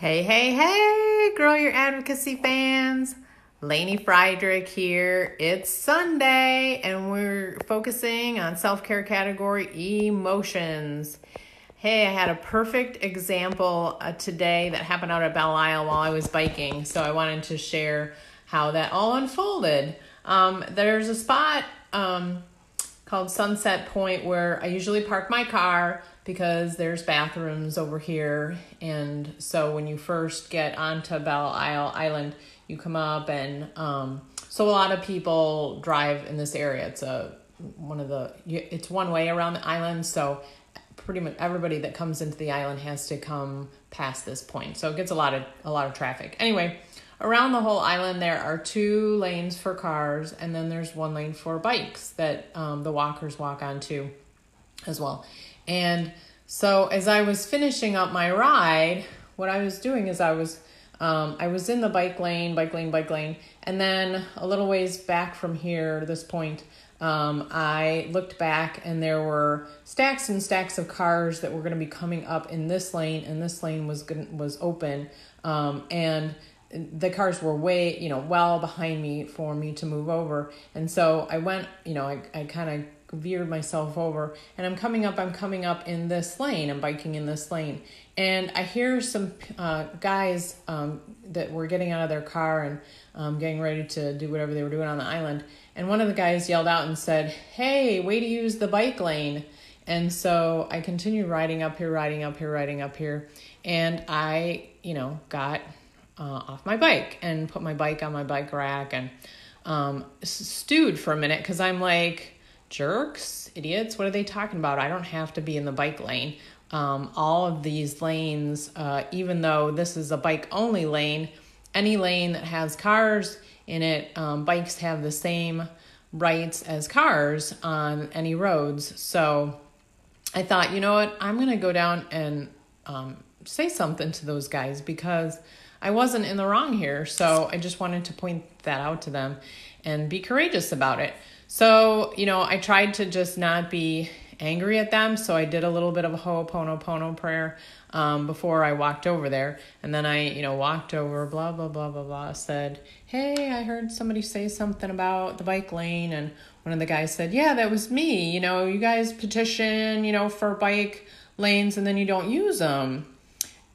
Hey, hey, hey, Grow Your Advocacy fans. Lainey Friedrich here. It's Sunday and we're focusing on self care category emotions. Hey, I had a perfect example uh, today that happened out at Belle Isle while I was biking, so I wanted to share how that all unfolded. Um, there's a spot um, called Sunset Point where I usually park my car because there's bathrooms over here. And so when you first get onto Belle Isle Island, you come up and um, so a lot of people drive in this area. It's a one of the it's one way around the island, so pretty much everybody that comes into the island has to come past this point. So it gets a lot of a lot of traffic. Anyway, around the whole island there are two lanes for cars and then there's one lane for bikes that um, the walkers walk onto as well. And so as I was finishing up my ride, what I was doing is I was um, I was in the bike lane, bike lane, bike lane, and then a little ways back from here, this point, um, I looked back and there were stacks and stacks of cars that were going to be coming up in this lane, and this lane was gonna, was open, um, and the cars were way, you know, well behind me for me to move over, and so I went, you know, I I kind of veered myself over and I'm coming up, I'm coming up in this lane, I'm biking in this lane. And I hear some uh, guys um, that were getting out of their car and um, getting ready to do whatever they were doing on the island. And one of the guys yelled out and said, Hey, way to use the bike lane. And so I continued riding up here, riding up here, riding up here. And I, you know, got uh, off my bike and put my bike on my bike rack and um, stewed for a minute because I'm like, jerks, idiots. What are they talking about? I don't have to be in the bike lane. Um, all of these lanes, uh, even though this is a bike only lane, any lane that has cars in it, um, bikes have the same rights as cars on any roads. So I thought, you know what, I'm going to go down and um, say something to those guys because I wasn't in the wrong here. So I just wanted to point that out to them and be courageous about it. So, you know, I tried to just not be angry at them. So I did a little bit of a Ho'oponopono prayer um, before I walked over there. And then I, you know, walked over, blah, blah, blah, blah, blah, said, Hey, I heard somebody say something about the bike lane. And one of the guys said, Yeah, that was me. You know, you guys petition, you know, for bike lanes and then you don't use them.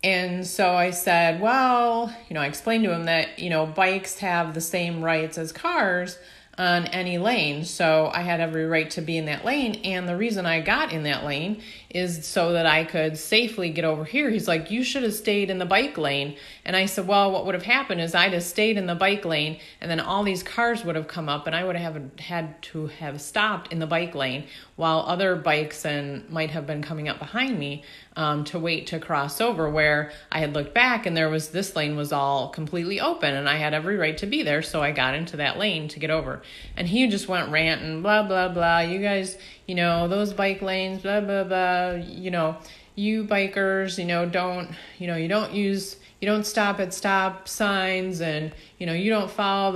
And so I said, Well, you know, I explained to him that, you know, bikes have the same rights as cars on any lane. So I had every right to be in that lane. And the reason I got in that lane is so that I could safely get over here. He's like, You should have stayed in the bike lane. And I said, Well, what would have happened is I'd have stayed in the bike lane, and then all these cars would have come up, and I would have had to have stopped in the bike lane while other bikes and might have been coming up behind me um, to wait to cross over. Where I had looked back, and there was this lane was all completely open, and I had every right to be there, so I got into that lane to get over. And he just went ranting, blah blah blah. You guys, you know, those bike lanes, blah, blah, blah, you know, you bikers, you know, don't, you know, you don't use, you don't stop at stop signs and, you know, you don't follow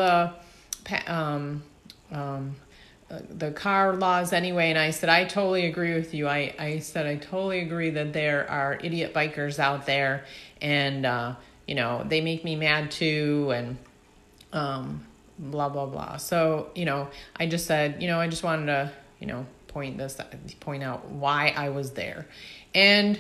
the, um, um, the car laws anyway and i said i totally agree with you i, I said i totally agree that there are idiot bikers out there and uh, you know they make me mad too and um, blah blah blah so you know i just said you know i just wanted to you know point this point out why I was there. And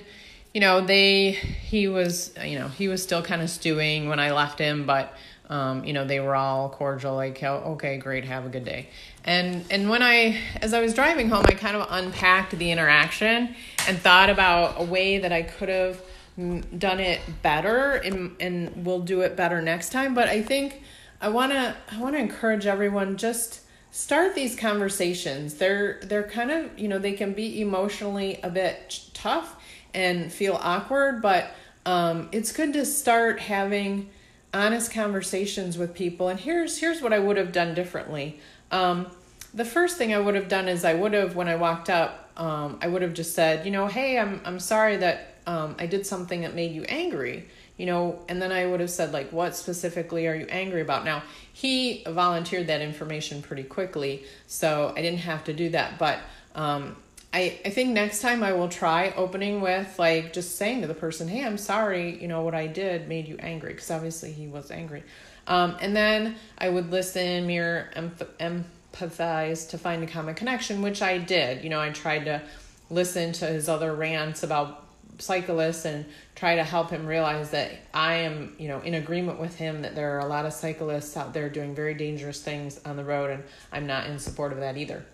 you know, they he was you know, he was still kind of stewing when I left him, but um, you know, they were all cordial, like, oh, okay, great, have a good day. And and when I, as I was driving home, I kind of unpacked the interaction and thought about a way that I could have done it better, and and we'll do it better next time. But I think I wanna I wanna encourage everyone just start these conversations. They're they're kind of, you know, they can be emotionally a bit tough and feel awkward, but um, it's good to start having honest conversations with people. And here's here's what I would have done differently. Um, the first thing I would have done is I would have when I walked up, um, I would have just said, you know, hey, I'm I'm sorry that um, I did something that made you angry you know, and then I would have said, like, what specifically are you angry about? Now, he volunteered that information pretty quickly, so I didn't have to do that. But um, I, I think next time I will try opening with like just saying to the person, "Hey, I'm sorry. You know what I did made you angry," because obviously he was angry. Um, and then I would listen, mirror, emph- empathize to find a common connection, which I did. You know, I tried to listen to his other rants about cyclists and try to help him realize that I am, you know, in agreement with him that there are a lot of cyclists out there doing very dangerous things on the road, and I'm not in support of that either.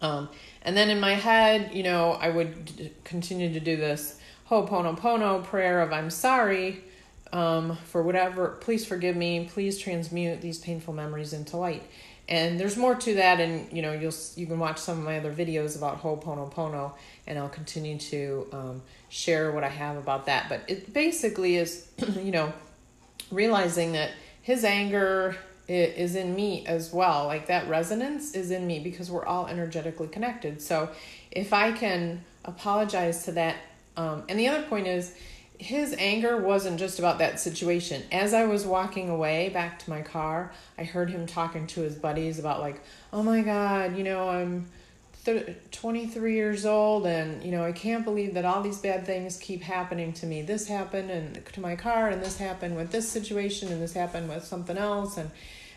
Um, and then in my head, you know, I would d- continue to do this Ho'oponopono prayer of I'm sorry um, for whatever. Please forgive me. Please transmute these painful memories into light. And there's more to that, and you know, you'll you can watch some of my other videos about Ho'oponopono, and I'll continue to um, share what I have about that. But it basically is, you know, realizing that his anger is in me as well. Like that resonance is in me because we're all energetically connected. So if I can apologize to that, um, and the other point is, his anger wasn't just about that situation. As I was walking away back to my car, I heard him talking to his buddies about like, "Oh my god, you know, I'm 23 years old and you know i can't believe that all these bad things keep happening to me. This happened and to my car and this happened with this situation and this happened with something else and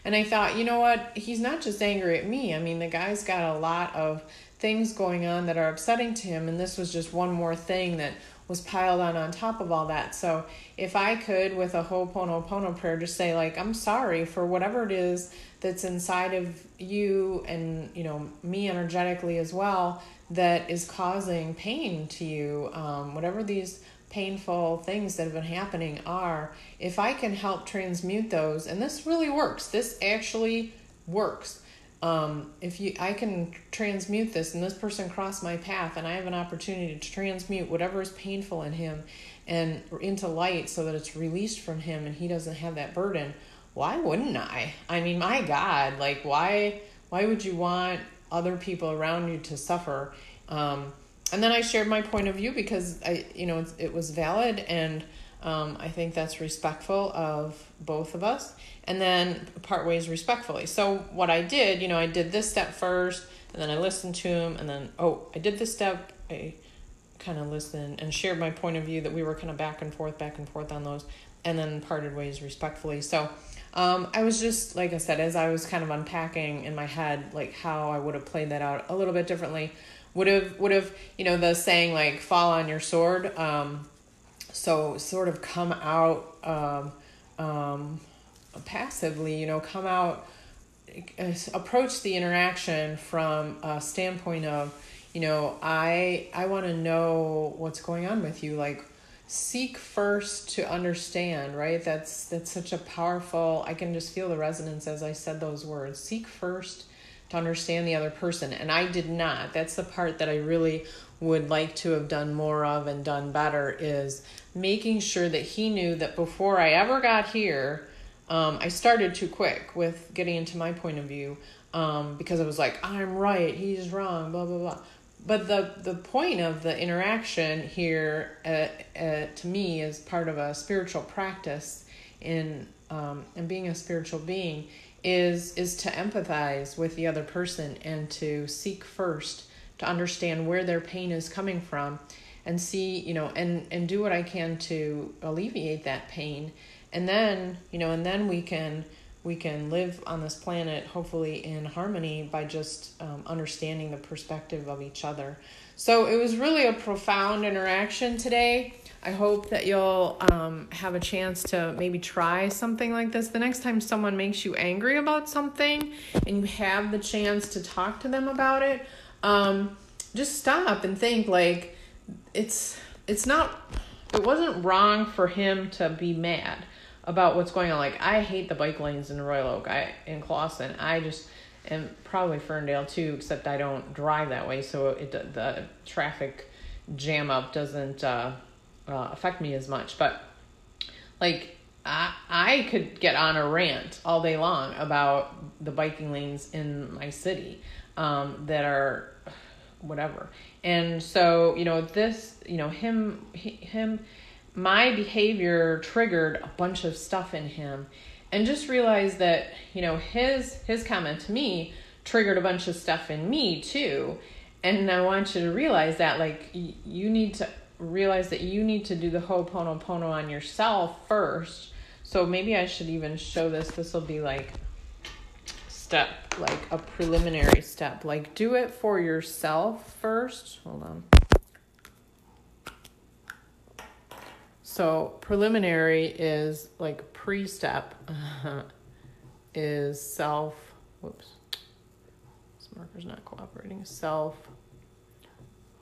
and i thought you know what? He's not just angry at me. I mean the guy's got a lot of things going on that are upsetting to him and this was just one more thing that was piled on on top of all that. So if i could with a ho'oponopono prayer just say like i'm sorry for whatever it is that's inside of you and you know me energetically as well that is causing pain to you um, whatever these painful things that have been happening are if i can help transmute those and this really works. This actually works um, if you i can transmute this and this person crossed my path and i have an opportunity to transmute whatever is painful in him and into light so that it's released from him and he doesn't have that burden why wouldn't I? I mean, my God, like why why would you want other people around you to suffer? Um, and then I shared my point of view because I, you know, it, it was valid and um, I think that's respectful of both of us. And then part ways respectfully. So what I did, you know, I did this step first, and then I listened to him, and then oh, I did this step. I kind of listened and shared my point of view that we were kind of back and forth, back and forth on those, and then parted ways respectfully. So um, I was just like I said, as I was kind of unpacking in my head, like how I would have played that out a little bit differently. Would have would have you know the saying like fall on your sword. Um, so sort of come out um, um, passively, you know, come out approach the interaction from a standpoint of you know i i want to know what's going on with you. Like seek first to understand right? That's that's such a powerful i can just feel the resonance as i said those words. Seek first to understand the other person. And i did not. That's the part that i really would like to have done more of and done better is making sure that he knew that before i ever got here um, i started too quick with getting into my point of view um, because i was like i'm right he's wrong blah blah blah. But the the point of the interaction here uh, uh, to me is part of a spiritual practice in um, and being a spiritual being is is to empathize with the other person and to seek first to understand where their pain is coming from and see you know and and do what i can to alleviate that pain and then you know and then we can we can live on this planet hopefully in harmony by just um, understanding the perspective of each other. So it was really a profound interaction today. I hope that you'll um, have a chance to maybe try something like this. The next time someone makes you angry about something and you have the chance to talk to them about it, um, just stop and think like it's it's not it wasn't wrong for him to be mad about what's going on. Like I hate the bike lanes in Royal Oak. I in Clawson. I just and probably Ferndale too, except I don't drive that way, so it the traffic jam up doesn't uh, uh, affect me as much. But like I I could get on a rant all day long about the biking lanes in my city um, that are whatever. And so you know this you know him he, him my behavior triggered a bunch of stuff in him and just realized that you know his his comment to me triggered a bunch of stuff in me too and I want you to realize that like y- you need to realize that you need to do the Ho'oponopono on yourself first. So maybe I should even show this. This will be like step, like a preliminary step. Like do it for yourself first. Hold on. So preliminary is like pre-step is self. Whoops, this marker's not cooperating. Self.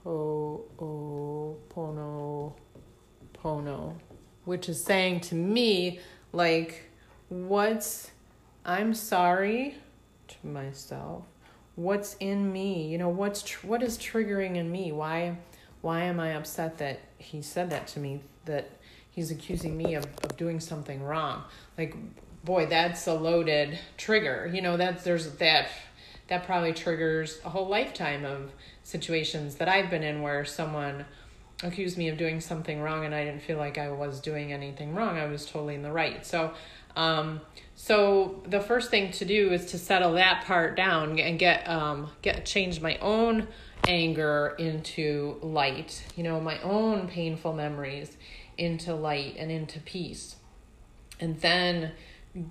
Ho o pono pono, which is saying to me like, what's I'm sorry to myself. What's in me? You know, what's tr- what is triggering in me? Why why am I upset that he said that to me? That he's accusing me of, of doing something wrong. Like, boy, that's a loaded trigger. You know, that's there's that that probably triggers a whole lifetime of situations that I've been in where someone accused me of doing something wrong and I didn't feel like I was doing anything wrong. I was totally in the right. So, um, so the first thing to do is to settle that part down and get um, get change my own anger into light. You know, my own painful memories into light and into peace. And then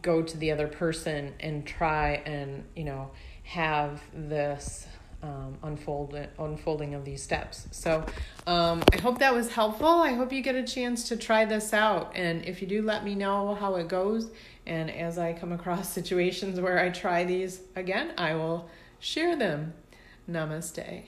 go to the other person and try and, you know, have this um, unfold, unfolding of these steps. So um, I hope that was helpful. I hope you get a chance to try this out. And if you do, let me know how it goes. And as I come across situations where I try these again, I will share them. Namaste.